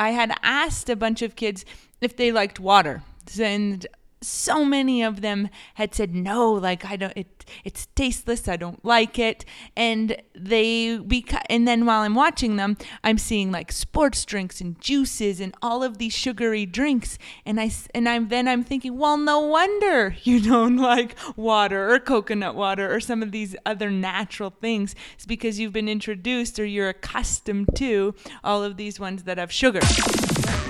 I had asked a bunch of kids if they liked water. And so many of them had said no like i don't it it's tasteless i don't like it. And they beca- and then while i'm watching them i'm seeing like sports drinks and juices and all of these sugary drinks. And i and i'm then i'm thinking well no wonder you don't like water or coconut water or some of these other natural things. It's because you've been introduced or you're accustomed to all of these ones that have sugar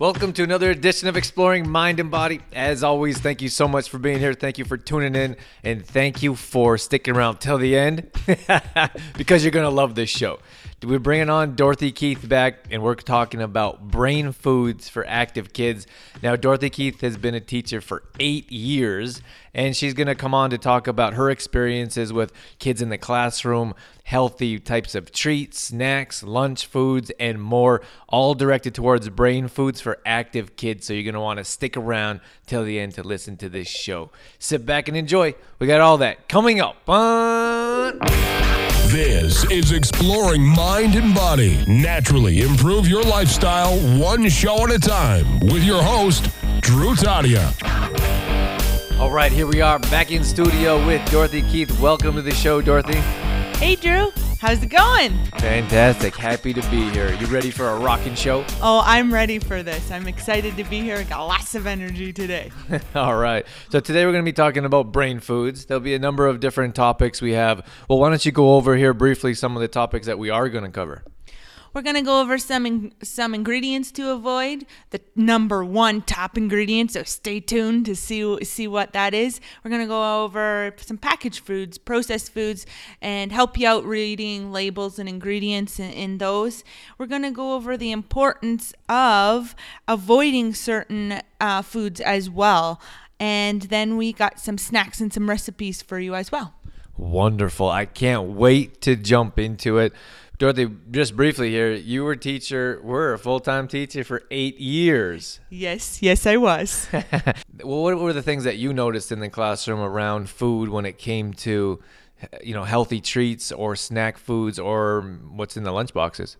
Welcome to another edition of Exploring Mind and Body. As always, thank you so much for being here. Thank you for tuning in, and thank you for sticking around till the end because you're going to love this show. We're bringing on Dorothy Keith back, and we're talking about brain foods for active kids. Now, Dorothy Keith has been a teacher for eight years, and she's going to come on to talk about her experiences with kids in the classroom, healthy types of treats, snacks, lunch foods, and more, all directed towards brain foods for active kids. So, you're going to want to stick around till the end to listen to this show. Sit back and enjoy. We got all that coming up on. This is Exploring Mind and Body. Naturally improve your lifestyle one show at a time with your host, Drew Tadia. All right, here we are back in studio with Dorothy Keith. Welcome to the show, Dorothy. Hey drew how's it going Fantastic. Happy to be here. You ready for a rocking show? oh i'm ready for this i'm excited to be here I got lots of energy today All right. So today we're going to be talking about brain foods. There'll be a number of different topics we have. Well, why don't you go over here briefly some of the topics that we are going to cover? We're gonna go over some in, some ingredients to avoid. The number one top ingredient, so stay tuned to see see what that is. We're gonna go over some packaged foods, processed foods, and help you out reading labels and ingredients in, in those. We're gonna go over the importance of avoiding certain uh, foods as well, and then we got some snacks and some recipes for you as well. Wonderful. I can't wait to jump into it. Dorothy, just briefly here, you were teacher, were a full-time teacher for 8 years. Yes, yes, I was. well, what were the things that you noticed in the classroom around food when it came to you know, healthy treats or snack foods or what's in the lunch boxes?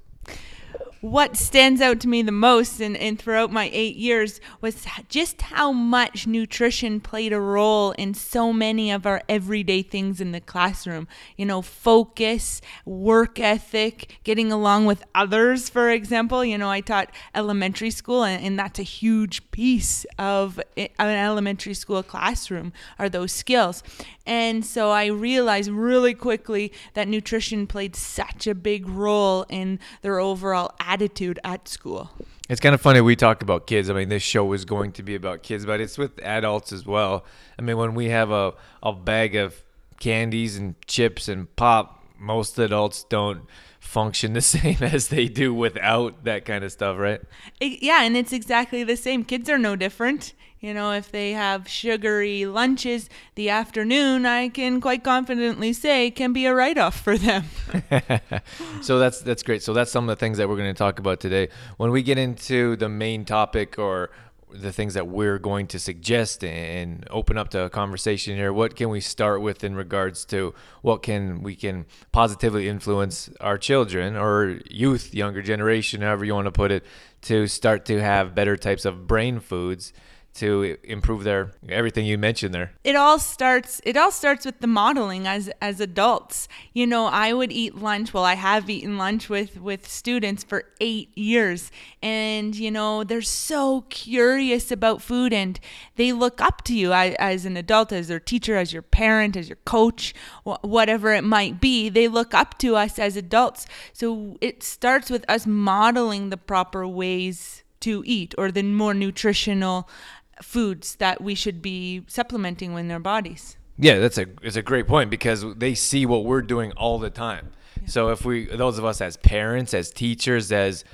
What stands out to me the most and, and throughout my eight years was just how much nutrition played a role in so many of our everyday things in the classroom. You know, focus, work ethic, getting along with others, for example. You know, I taught elementary school, and, and that's a huge piece of eh, an elementary school classroom are those skills. And so I realized really quickly that nutrition played such a big role in their overall attitude at school. It's kind of funny we talk about kids. I mean, this show is going to be about kids, but it's with adults as well. I mean, when we have a, a bag of candies and chips and pop, most adults don't function the same as they do without that kind of stuff, right? It, yeah, and it's exactly the same. Kids are no different. You know, if they have sugary lunches the afternoon, I can quite confidently say can be a write off for them. so that's that's great. So that's some of the things that we're going to talk about today. When we get into the main topic or the things that we're going to suggest and open up to a conversation here what can we start with in regards to what can we can positively influence our children or youth younger generation however you want to put it to start to have better types of brain foods to improve their everything you mentioned there. It all starts it all starts with the modeling as as adults. You know i would eat lunch well i have eaten lunch with with students for 8 years. And you know they're so curious about food and they look up to you as, as an adult as their teacher as your parent as your coach whatever it might be. They look up to us as adults. So it starts with us modeling the proper ways to eat or the more nutritional foods that we should be supplementing in their bodies. Yeah, that's a it's a great point because they see what we're doing all the time. Yeah. So if we those of us as parents, as teachers, as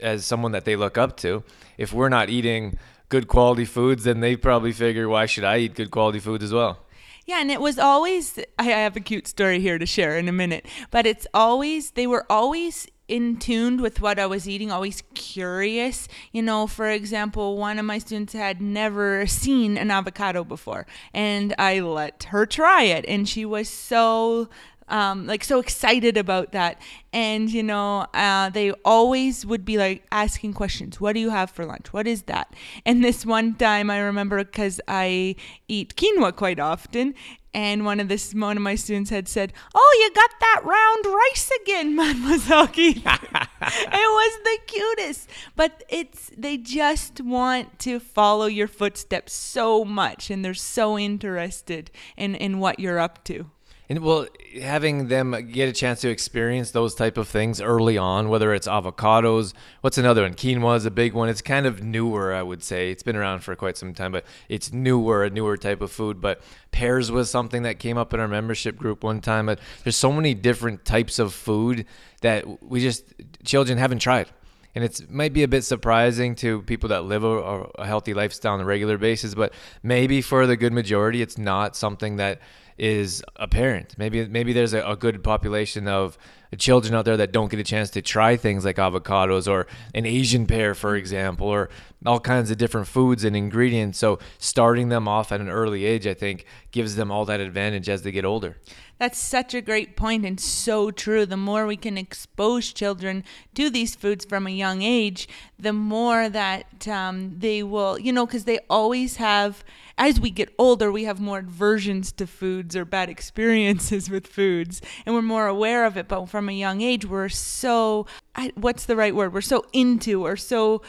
as someone that they look up to, if we're not eating good quality foods, then they probably figure, why should I eat good quality foods as well? Yeah, and it was always, I have a cute story here to share in a minute, but it's always, they were always in tuned with what I was eating, always curious. You know, for example, one of my students had never seen an avocado before, and I let her try it, and she was so um, like so excited about that. And you know, uh, they always would be like asking questions. What do you have for lunch? What is that? And this one time, I remember because I eat quinoa quite often, and one of this one of my students had said, "Oh, you got that round rice again, Mademoiselle Keith." it was the cutest, but it's they just want to follow your footsteps so much, and they're so interested in in what you're up to. And well, having them get a chance to experience those type of things early on, whether it's avocados, what's another one? Quinoa is a big one. It's kind of newer, I would say. It's been around for quite some time, but it's newer, a newer type of food. But pears was something that came up in our membership group one time. But there's so many different types of food that we just children haven't tried and it might be a bit surprising to people that live a, a, healthy lifestyle on a regular basis but maybe for the good majority it's not something that is apparent. Maybe maybe there's a, a, good population of children out there that don't get a chance to try things like avocados or an Asian pear, for example, or all kinds of different foods and ingredients. So starting them off at an early age, I think, gives them all that advantage as they get older. That's such a great point and so true. The more we can expose children to these foods from a young age, the more that um, they will, you know, because they always have, as we get older, we have more aversions to foods or bad experiences with foods, and we're more aware of it. But from a young age, we're so, I, what's the right word? We're so into or so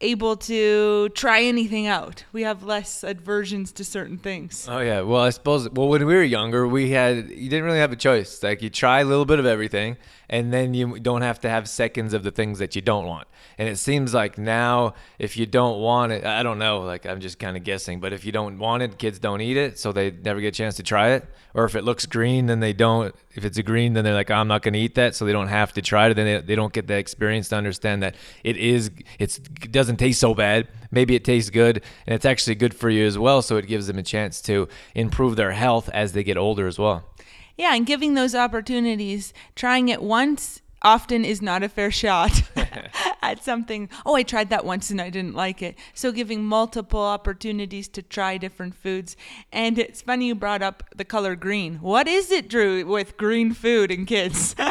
able to try anything out. We have less aversions to certain things. Oh yeah. Well, I suppose well when we were younger, we had you didn't really have a choice. Like you try a little bit of everything and then you don't have to have seconds of the things that you don't want. And it seems like now if you don't want it, I don't know, like I'm just kind of guessing, but if you don't want it, kids don't eat it, so they never get a chance to try it. Or if it looks green, then they don't if it's a green, then they're like, I'm not going to eat that, so they don't have to try it. Then they, they don't get the experience to understand that it is it's it doesn't taste so bad. Maybe it tastes good, and it's actually good for you as well. So it gives them a chance to improve their health as they get older as well. Yeah, and giving those opportunities, trying it once often is not a fair shot at something. Oh, I tried that once and I didn't like it. So giving multiple opportunities to try different foods. And it's funny you brought up the color green. What is it, Drew, with green food and kids?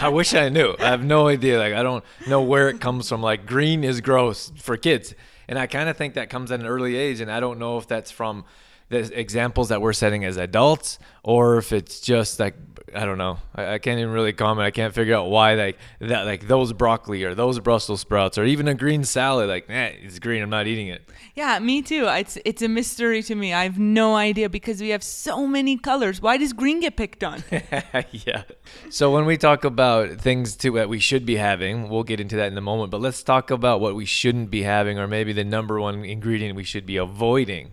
I wish I knew. I have no idea. Like I don't know where it comes from. Like green is gross for kids. And I kind of think that comes at an early age and I don't know if that's from the examples that we're setting as adults or if it's just like I don't know. I, I, can't even really comment. I can't figure out why like that like those broccoli or those Brussels sprouts or even a green salad like eh, it's green. I'm not eating it. Yeah, me too. It's it's a mystery to me. I have no idea because we have so many colors. Why does green get picked on? yeah. So when we talk about things too that we should be having, we'll get into that in a moment. But let's talk about what we shouldn't be having, or maybe the number one ingredient we should be avoiding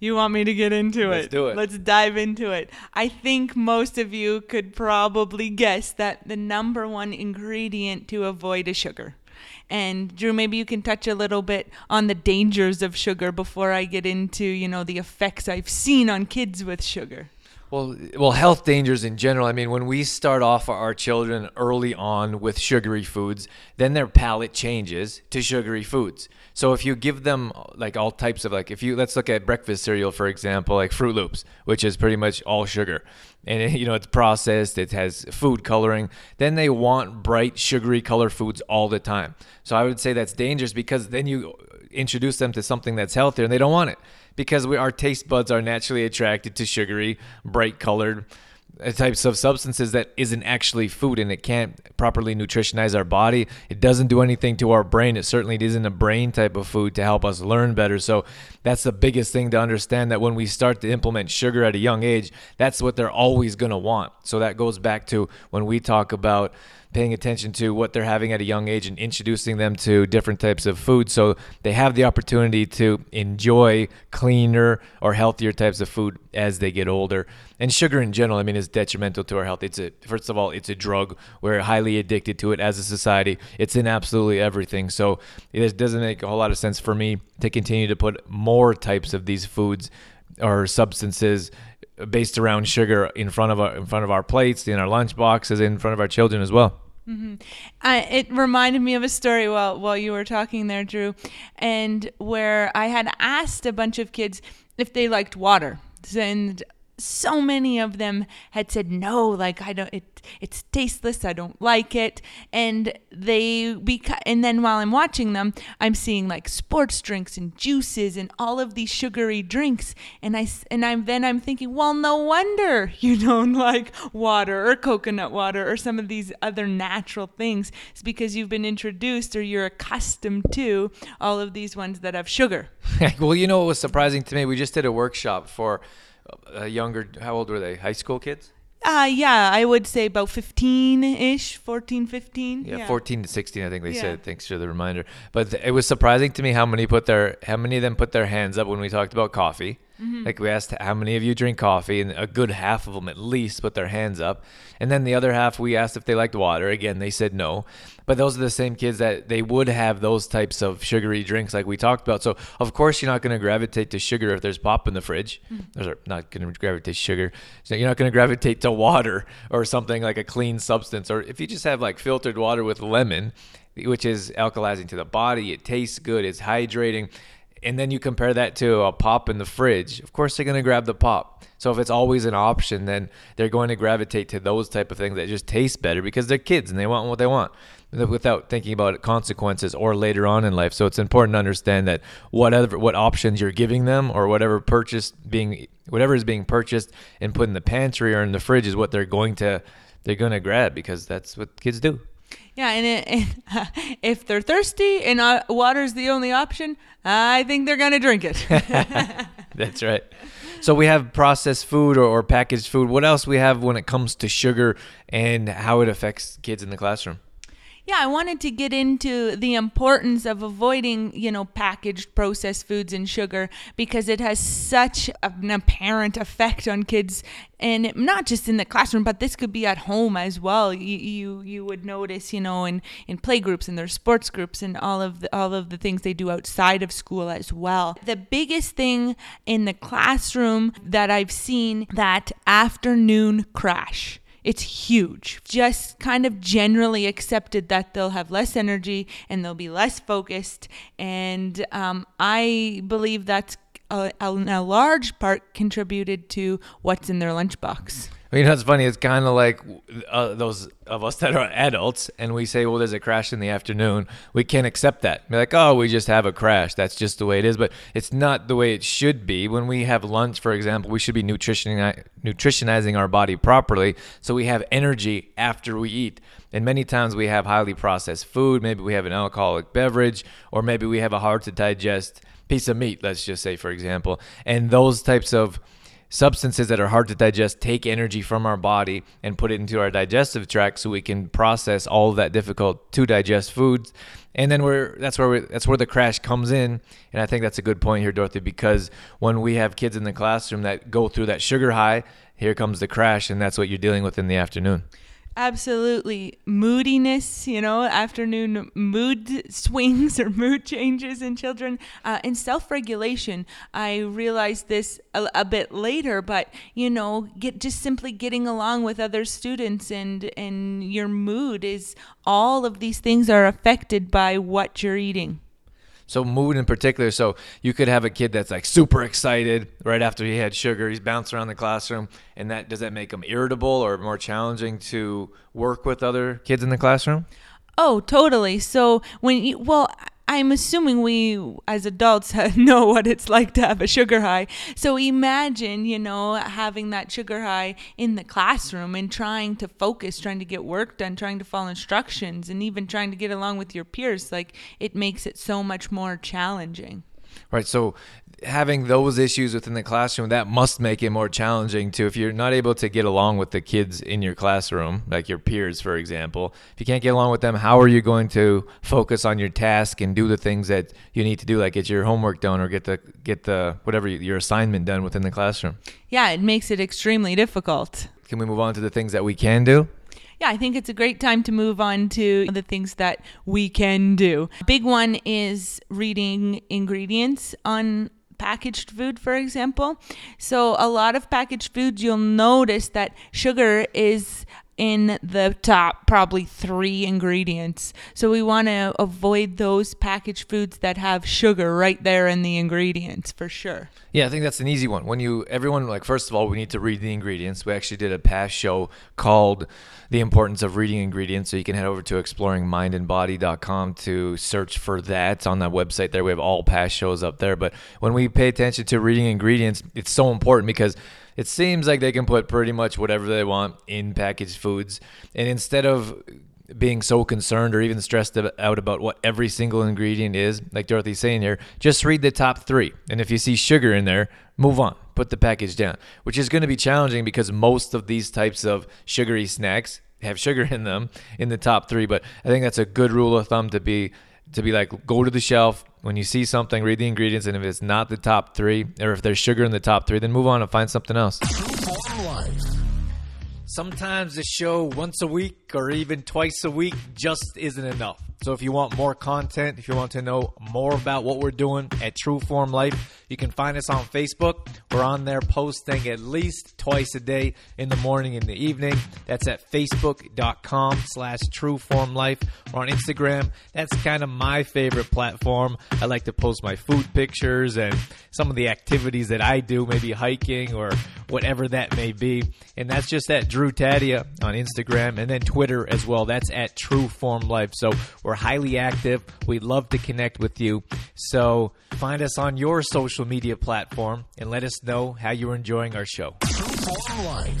you want me to get into it. Let's do it. Let's dive into it. I think most of you could probably guess that the number one ingredient to avoid is sugar. And Drew, maybe you can touch a little bit on the dangers of sugar before I get into, you know, the effects I've seen on kids with sugar. Well, well, health dangers in general. I mean, when we start off our children early on with sugary foods, then their palate changes to sugary foods. So if you give them like all types of like, if you let's look at breakfast cereal for example, like Froot Loops, which is pretty much all sugar, and you know it's processed, it has food coloring. Then they want bright sugary color foods all the time. So I would say that's dangerous because then you introduce them to something that's healthier and they don't want it because we, our taste buds are naturally attracted to sugary, bright colored uh, types of substances that isn't actually food and it can't properly nutritionize our body. It doesn't do anything to our brain. It certainly isn't a brain type of food to help us learn better. So that's the biggest thing to understand that when we start to implement sugar at a young age, that's what they're always going to want. So that goes back to when we talk about paying attention to what they're having at a young age and introducing them to different types of food so they have the opportunity to enjoy cleaner or healthier types of food as they get older. And sugar in general, I mean, is detrimental to our health. It's a first of all, it's a drug. We're highly addicted to it as a society. It's in absolutely everything. So it doesn't make a whole lot of sense for me to continue to put more types of these foods or substances based around sugar in front of our in front of our plates, in our lunch boxes, in front of our children as well. Mm-hmm. I, it reminded me of a story while while you were talking there, Drew, and where I had asked a bunch of kids if they liked water, and so many of them had said no like i don't it it's tasteless i don't like it. And they beca- and then while i'm watching them i'm seeing like sports drinks and juices and all of these sugary drinks. And i and i'm then i'm thinking well no wonder you don't like water or coconut water or some of these other natural things. It's because you've been introduced or you're accustomed to all of these ones that have sugar. Well, you know what was surprising to me? We just did a workshop for a younger. How old were they? High school kids? Uh, yeah, I would say about 15 ish, 14, 15. Yeah, 14 to 16, I think they Yeah. said. Thanks for the reminder. But th- it was surprising to me how many put their how many of them put their hands up when we talked about coffee. Mm-hmm. Like we asked how many of you drink coffee, and a good half of them at least put their hands up. And then the other half, we asked if they liked water. Again, they said no. But those are the same kids that they would have those types of sugary drinks like we talked about. So of course you're not going to gravitate to sugar if there's pop in the fridge. Or not going to gravitate to sugar. So you're not going to gravitate to water or something like a clean substance. Or if you just have like filtered water with lemon, which is alkalizing to the body, it tastes good, it's hydrating. And then you compare that to a pop in the fridge. Of course, they're going to grab the pop. So if it's always an option, then they're going to gravitate to those type of things that just taste better because they're kids and they want what they want without thinking about consequences or later on in life. So it's important to understand that whatever what options you're giving them or whatever purchase being whatever is being purchased and put in the pantry or in the fridge is what they're going to they're going to grab because that's what kids do. Yeah, and, it, and if they're thirsty and uh, water's the only option, I think they're going to drink it. That's right. So we have processed food or, or packaged food. What else we have when it comes to sugar and how it affects kids in the classroom? Yeah, I wanted to get into the importance of avoiding, you know, packaged processed foods and sugar because it has such an apparent effect on kids and not just in the classroom, but this could be at home as well. You you, you would notice, you know, in, in play groups and their sports groups and all of the all of the things they do outside of school as well. The biggest thing in the classroom that I've seen that afternoon crash it's huge. Just kind of generally accepted that they'll have less energy and they'll be less focused. And um, I believe that's a, a, a large part contributed to what's in their lunchbox. You know, it's funny. It's kind of like uh, those of us that are adults, and we say, "Well, there's a crash in the afternoon." We can't accept that. Be like, "Oh, we just have a crash. That's just the way it is." But it's not the way it should be. When we have lunch, for example, we should be nutritioning, nutritionizing our body properly, so we have energy after we eat. And many times we have highly processed food. Maybe we have an alcoholic beverage, or maybe we have a hard to digest piece of meat. Let's just say, for example, and those types of substances that are hard to digest take energy from our body and put it into our digestive tract so we can process all that difficult to digest foods. And then we're that's where we, that's where the crash comes in. And i think that's a good point here dorothy because when we have kids in the classroom that go through that sugar high here comes the crash and that's what you're dealing with in the afternoon Absolutely. Moodiness, you know, afternoon mood swings or mood changes in children. Uh, and self regulation, I realized this a, a, bit later, but, you know, get just simply getting along with other students and, and your mood is all of these things are affected by what you're eating. So mood in particular. So you could have a kid that's like super excited right after he had sugar. He's bouncing around the classroom, and that does that make him irritable or more challenging to work with other kids in the classroom? Oh, totally. So when you well. I'm assuming we as adults know what it's like to have a sugar high. So imagine, you know, having that sugar high in the classroom and trying to focus, trying to get work done, trying to follow instructions, and even trying to get along with your peers. Like it makes it so much more challenging. Right. So having those issues within the classroom that must make it more challenging too if you're not able to get along with the kids in your classroom like your peers for example if you can't get along with them how are you going to focus on your task and do the things that you need to do like get your homework done or get the get the whatever your assignment done within the classroom Yeah, it makes it extremely difficult. can we move on to the things that we can do Yeah, I think it's a great time to move on to the things that we can do. Big one is reading ingredients on packaged food, for example. So, a lot of packaged foods, you'll notice that sugar is in the top probably three ingredients. So, we want to avoid those packaged foods that have sugar right there in the ingredients for sure. Yeah, I think that's an easy one. When you everyone like first of all, we need to read the ingredients. We actually did a past show called The Importance of Reading Ingredients, so you can head over to exploringmindandbody.com to search for that on that website there. We have all past shows up there, but when we pay attention to reading ingredients, it's so important because it seems like they can put pretty much whatever they want in packaged foods. And instead of being so concerned or even stressed out about what every single ingredient is, like Dorothy's saying here, just read the top three. And if you see sugar in there, move on, put the package down, which is going to be challenging because most of these types of sugary snacks have sugar in them in the top three. But I think that's a good rule of thumb to be to be like go to the shelf when you see something read the ingredients and if it's not the top three or if there's sugar in the top three then move on and find something else. Sometimes the show once a week or even twice a week just isn't enough. So if you want more content, if you want to know more about what we're doing at True Form Life, you can find us on Facebook. We're on there posting at least twice a day in the morning and the evening. That's at facebook.com slash True Form Life or on Instagram. That's kind of my favorite platform. I like to post my food pictures and some of the activities that I do, maybe hiking or whatever that may be. And that's just at Drew Tadia on Instagram and then Twitter as well. That's at True Form Life. So we're highly active. We'd love to connect with you. So find us on your social media platform and let us know how you're enjoying our show.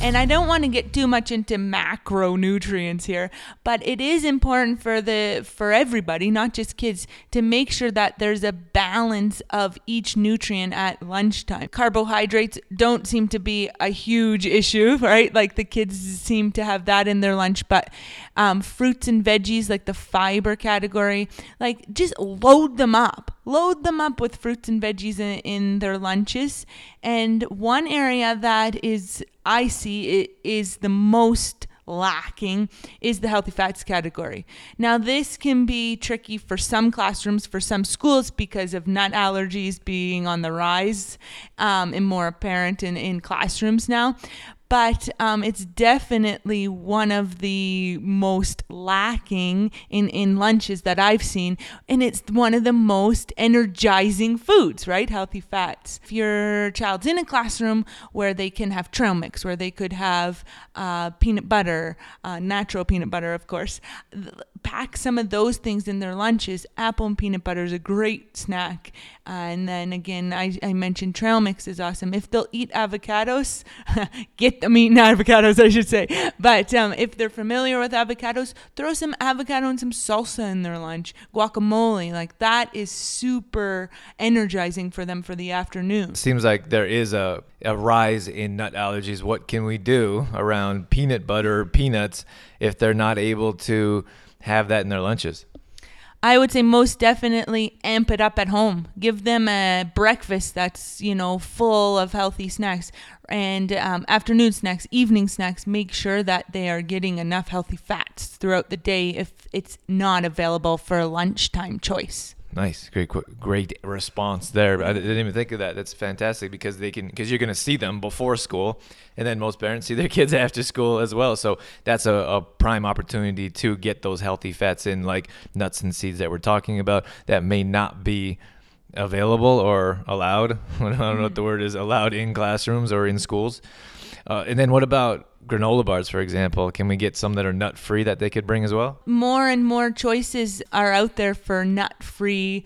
And I don't want to get too much into macronutrients here, but it is important for the for everybody, not just kids, to make sure that there's a balance of each nutrient at lunchtime. Carbohydrates don't seem to be a huge issue, right? Like the kids seem to have that in their lunch, but um, fruits and veggies, like the fiber category, like just load them up load them up with fruits and veggies in, in their lunches. And one area that is I see is the most lacking is the healthy fats category. Now, this can be tricky for some classrooms, for some schools, because of nut allergies being on the rise um, and more apparent in, in classrooms now but um, it's definitely one of the most lacking in, in lunches that I've seen. And it's one of the most energizing foods, right? Healthy fats. If your child's in a classroom where they can have trail mix, where they could have uh, peanut butter, uh, natural peanut butter, of course, pack some of those things in their lunches. Apple and peanut butter is a great snack. Uh, and then again, I, I mentioned trail mix is awesome. If they'll eat avocados, get them eating avocados, I should say. But um, if they're familiar with avocados, throw some avocado and some salsa in their lunch. Guacamole, like that is super energizing for them for the afternoon. Seems like there is a, a rise in nut allergies. What can we do around peanut butter, peanuts, if they're not able to have that in their lunches? I would say most definitely amp it up at home. Give them a breakfast that's, you know, full of healthy snacks and um, afternoon snacks, evening snacks. Make sure that they are getting enough healthy fats throughout the day if it's not available for lunchtime choice. Nice, great, great response there. I didn't even think of that. That's fantastic because they can, because you're going to see them before school, and then most parents see their kids after school as well. So that's a, a prime opportunity to get those healthy fats in, like nuts and seeds that we're talking about, that may not be available or allowed. I don't know what the word is allowed in classrooms or in schools. Uh, and then what about granola bars, for example? Can we get some that are nut free that they could bring as well? More and more choices are out there for nut free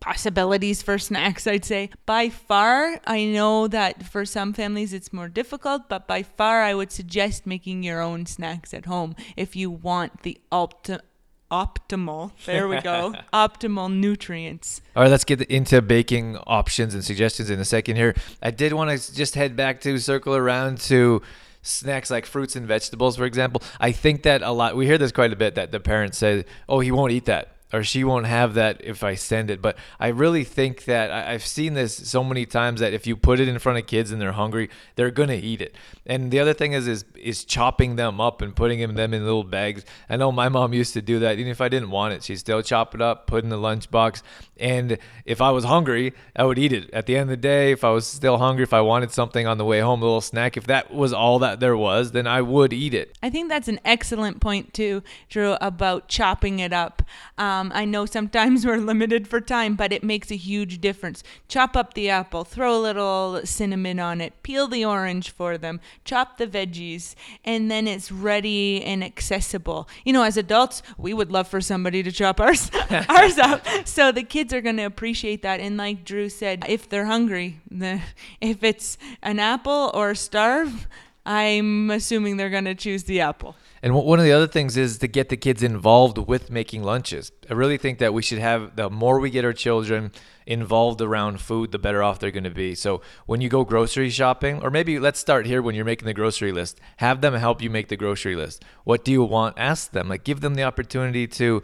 possibilities for snacks, I'd say. By far, I know that for some families it's more difficult, but by far, I would suggest making your own snacks at home if you want the ultimate optimal. There we go. optimal nutrients. All right, let's get into baking options and suggestions in a second here. I did want to just head back to circle around to snacks like fruits and vegetables, for example. I think that a lot, we hear this quite a bit that the parents say, oh, he won't eat that or she won't have that if I send it. But I really think that I, have seen this so many times that if you put it in front of kids and they're hungry, they're gonna eat it. And the other thing is is is chopping them up and putting them in little bags. I know my mom used to do that. Even if I didn't want it, she'd still chop it up, put in the lunchbox. And if I was hungry, I would eat it. At the end of the day, if I was still hungry, if I wanted something on the way home, a little snack, if that was all that there was, then I would eat it. I think that's an excellent point too, Drew, about chopping it up. Um, Um, I know sometimes we're limited for time, but it makes a huge difference. Chop up the apple, throw a little cinnamon on it, peel the orange for them, chop the veggies, and then it's ready and accessible. You know, as adults, we would love for somebody to chop ours ours up. So the kids kids are going to appreciate that. And like Drew said, if they're hungry, the, if it's an apple or starve, I'm assuming they're going to choose the apple. And one of the other things is to get the kids involved with making lunches. I really think that we should have the more we get our children involved around food, the better off they're going to be. So when you go grocery shopping, or maybe let's start here when you're making the grocery list, have them help you make the grocery list. What do you want? Ask them. Like give them the opportunity to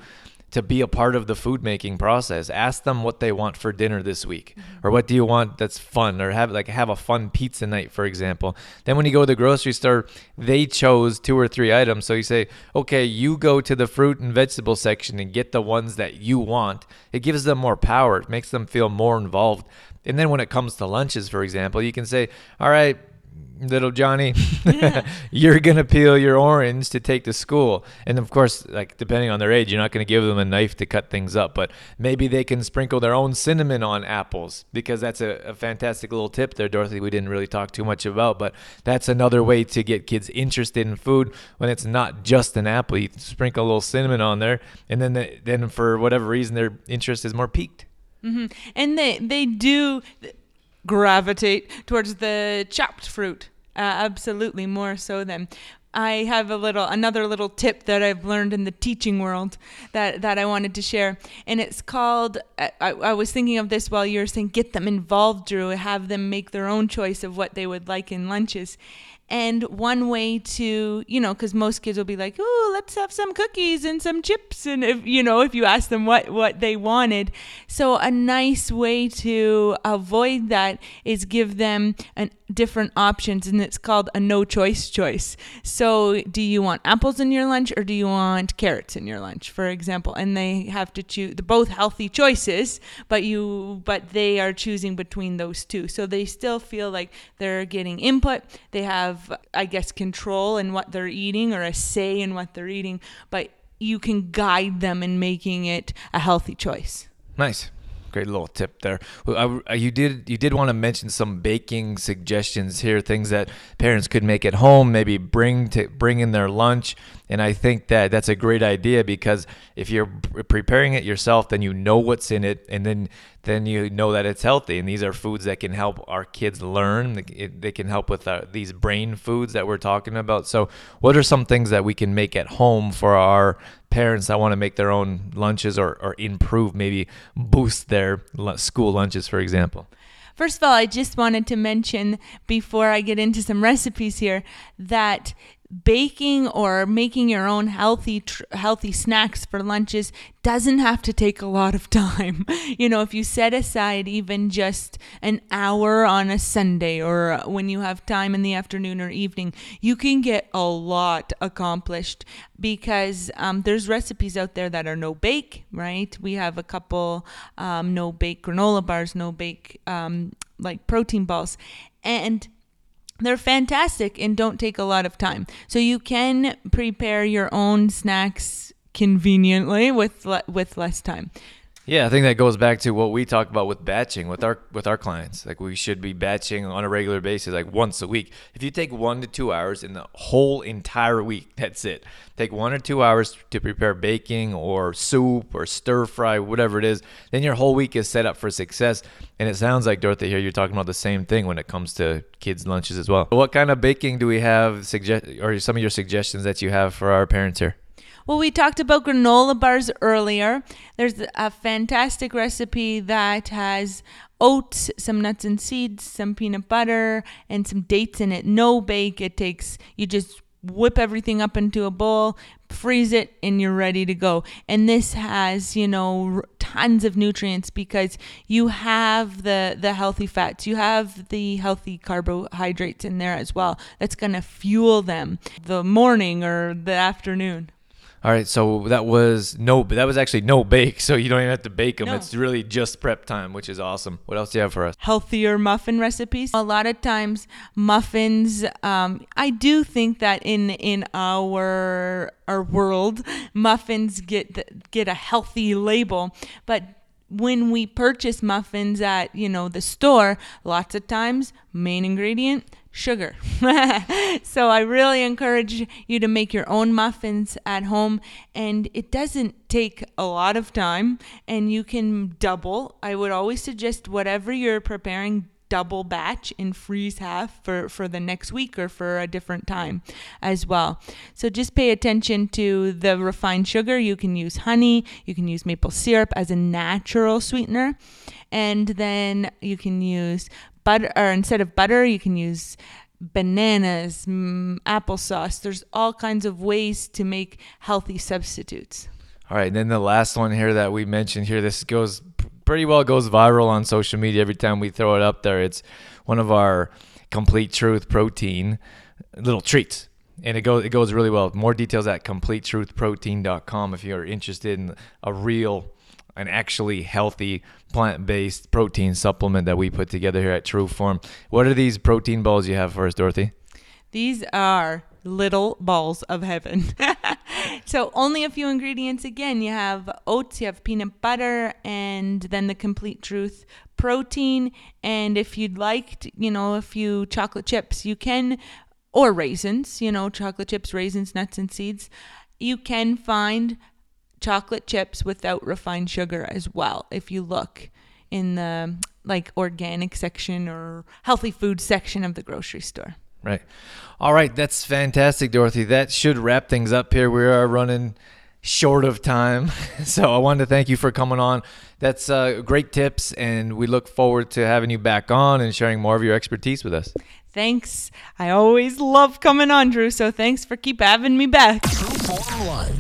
to be a part of the food making process. Ask them what they want for dinner this week, mm-hmm. or what do you want that's fun, or have like have a fun pizza night, for example. Then when you go to the grocery store, they chose two or three items, so you say, okay, you go to the fruit and vegetable section and get the ones that you want. It gives them more power. It makes them feel more involved. And then when it comes to lunches, for example, you can say, all right, little Johnny, you're gonna peel your orange to take to school. And of course, like depending on their age, you're not gonna give them a knife to cut things up, but maybe they can sprinkle their own cinnamon on apples because that's a, a fantastic little tip there, Dorothy. We didn't really talk too much about, but that's another way to get kids interested in food when it's not just an apple. You sprinkle a little cinnamon on there, and then the, then for whatever reason, their interest is more piqued. Mm-hmm. And they they do gravitate towards the chopped fruit. Uh, absolutely, more so than I have a little another little tip that I've learned in the teaching world that that I wanted to share, and it's called. I, I was thinking of this while you were saying get them involved, Drew. Have them make their own choice of what they would like in lunches, and one way to, you know, because most kids will be like, "Oh, let's have some cookies and some chips," and if you know, if you ask them what what they wanted, so a nice way to avoid that is give them an different options, and it's called a no choice choice. So, do you want apples in your lunch or do you want carrots in your lunch, for example? And they have to choose. They're both healthy choices, but you but they are choosing between those two. So they still feel like they're getting input. They have, I guess, control in what they're eating or a say in what they're eating, but you can guide them in making it a healthy choice. Nice great little tip there. I, uh, you did you did want to mention some baking suggestions here, things that parents could make at home, maybe bring to bring in their lunch. And I think that that's a great idea because if you're preparing it yourself, then you know what's in it, and then then you know that it's healthy. And these are foods that can help our kids learn. They can help with uh, these brain foods that we're talking about. So, what are some things that we can make at home for our parents that want to make their own lunches or, or improve, maybe boost their school lunches, for example? First of all, I just wanted to mention before I get into some recipes here that baking or making your own healthy tr- healthy snacks for lunches doesn't have to take a lot of time. you know, if you set aside even just an hour on a Sunday or when you have time in the afternoon or evening, you can get a lot accomplished because um, there's recipes out there that are no bake, right? We have a couple um, no bake granola bars, no bake um, like protein balls, and they're fantastic and don't take a lot of time. So you can prepare your own snacks conveniently with le- with less time. Yeah, I think that goes back to what we talk about with batching with our with our clients. Like we should be batching on a regular basis, like once a week. If you take one to two hours in the whole entire week, that's it. Take one or two hours to prepare baking or soup or stir fry, whatever it is. Then your whole week is set up for success. And it sounds like Dorothy here, you're talking about the same thing when it comes to kids' lunches as well. What kind of baking do we have? Suggest or some of your suggestions that you have for our parents here? Well, we talked about granola bars earlier. There's a fantastic recipe that has oats, some nuts and seeds, some peanut butter, and some dates in it. No bake. It takes, you just whip everything up into a bowl, freeze it, and you're ready to go. And this has, you know, tons of nutrients because you have the the healthy fats, you have the healthy carbohydrates in there as well. That's going to fuel them the morning or the afternoon. All right, so that was no, that was actually no bake, so you don't even have to bake them. No. It's really just prep time, which is awesome. What else do you have for us? healthier muffin recipes. A lot of times, muffins. Um, I do think that in in our our world, muffins get the, get a healthy label, but when we purchase muffins at you know the store, lots of times main ingredient sugar. so I really encourage you to make your own muffins at home and it doesn't take a lot of time and you can double. I would always suggest whatever you're preparing double batch and freeze half for, for the next week or for a different time as well. So just pay attention to the refined sugar. You can use honey, you can use maple syrup as a natural sweetener, and then you can use butter, or instead of butter, you can use bananas, applesauce. There's all kinds of ways to make healthy substitutes. All right, and then the last one here that we mentioned here, this goes pretty well goes viral on social media every time we throw it up there. It's one of our complete truth protein little treats. And it goes it goes really well. More details at completetruthprotein.com if you're interested in a real and actually healthy plant-based protein supplement that we put together here at True Form. What are these protein balls you have for us, Dorothy? These are little balls of heaven. so only a few ingredients again. You have oats, you have peanut butter, and then the complete truth protein. And if you'd like, you know, a few chocolate chips, you can, or raisins, you know, chocolate chips, raisins, nuts, and seeds. You can find chocolate chips without refined sugar as well if you look in the like organic section or healthy food section of the grocery store. Right. All right. That's fantastic, Dorothy. That should wrap things up here. We are running short of time. So I wanted to thank you for coming on. That's uh, great tips, and we look forward to having you back on and sharing more of your expertise with us. Thanks. I always love coming on, Drew, so thanks for keep having me back.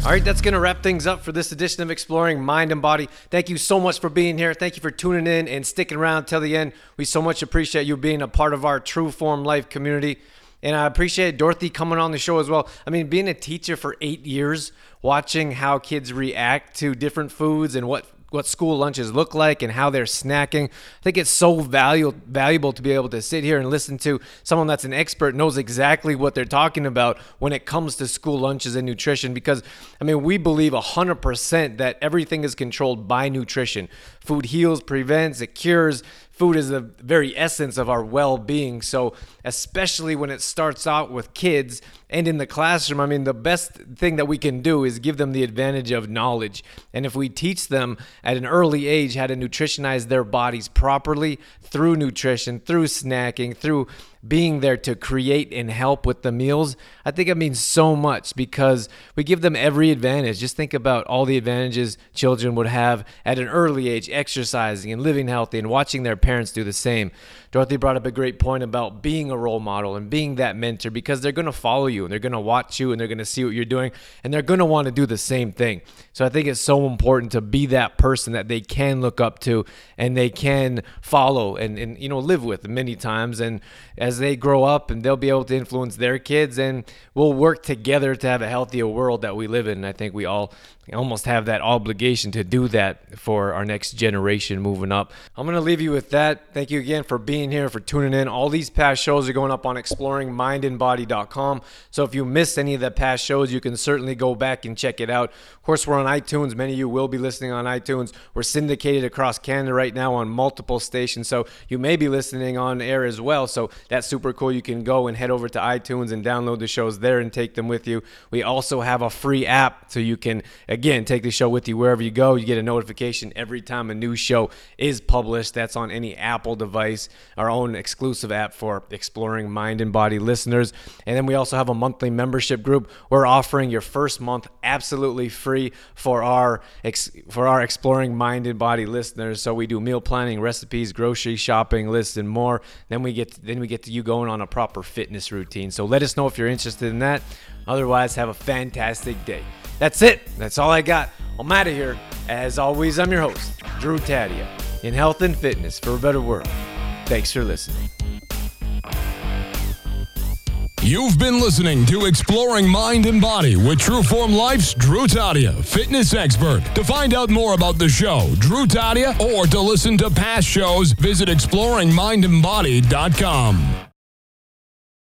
All right, that's going to wrap things up for this edition of Exploring Mind and Body. Thank you so much for being here. Thank you for tuning in and sticking around till the end. We so much appreciate you being a part of our True Form Life community. And I appreciate Dorothy coming on the show as well. I mean, being a teacher for eight years, watching how kids react to different foods and what what school lunches look like and how they're snacking. I think it's so valuable valuable to be able to sit here and listen to someone that's an expert knows exactly what they're talking about when it comes to school lunches and nutrition because I mean we believe 100% that everything is controlled by nutrition. Food heals, prevents, it cures. Food is the very essence of our well-being. So, especially when it starts out with kids and in the classroom, I mean, the best thing that we can do is give them the advantage of knowledge. And if we teach them at an early age how to nutritionize their bodies properly through nutrition, through snacking, through being there to create and help with the meals, I think it means so much because we give them every advantage. Just think about all the advantages children would have at an early age, exercising and living healthy and watching their parents do the same. Dorothy brought up a great point about being a role model and being that mentor because they're going to follow you and they're going to watch you and they're going to see what you're doing and they're going to want to do the same thing. So I think it's so important to be that person that they can look up to and they can follow and, and you know live with many times and as they grow up and they'll be able to influence their kids and we'll work together to have a healthier world that we live in. And I think we all almost have that obligation to do that for our next generation moving up. I'm going to leave you with that. Thank you again for being here, for tuning in. All these past shows are going up on exploringmindandbody.com. So if you missed any of the past shows, you can certainly go back and check it out. Of course, we're on iTunes. Many of you will be listening on iTunes. We're syndicated across Canada right now on multiple stations. So you may be listening on air as well. So that's super cool. You can go and head over to iTunes and download the shows there and take them with you. We also have a free app so you can, again, take the show with you wherever you go. You get a notification every time a new show is published. That's on any Apple device, our own exclusive app for exploring mind and body listeners. And then we also have a monthly membership group. We're offering your first month absolutely free for our for our exploring mind and body listeners. So we do meal planning, recipes, grocery shopping lists, and more. Then we get then we get to you going on a proper fitness routine. So let us know if you're interested in that. Otherwise, have a fantastic day. That's it. That's all I got. I'm out of here. As always, I'm your host, Drew Tadia, in health and fitness for a better world. Thanks for listening. You've been listening to Exploring Mind and Body with Trueform Life's Drew Tadia, fitness expert. To find out more about the show, Drew Tadia, or to listen to past shows, visit exploringmindandbody.com.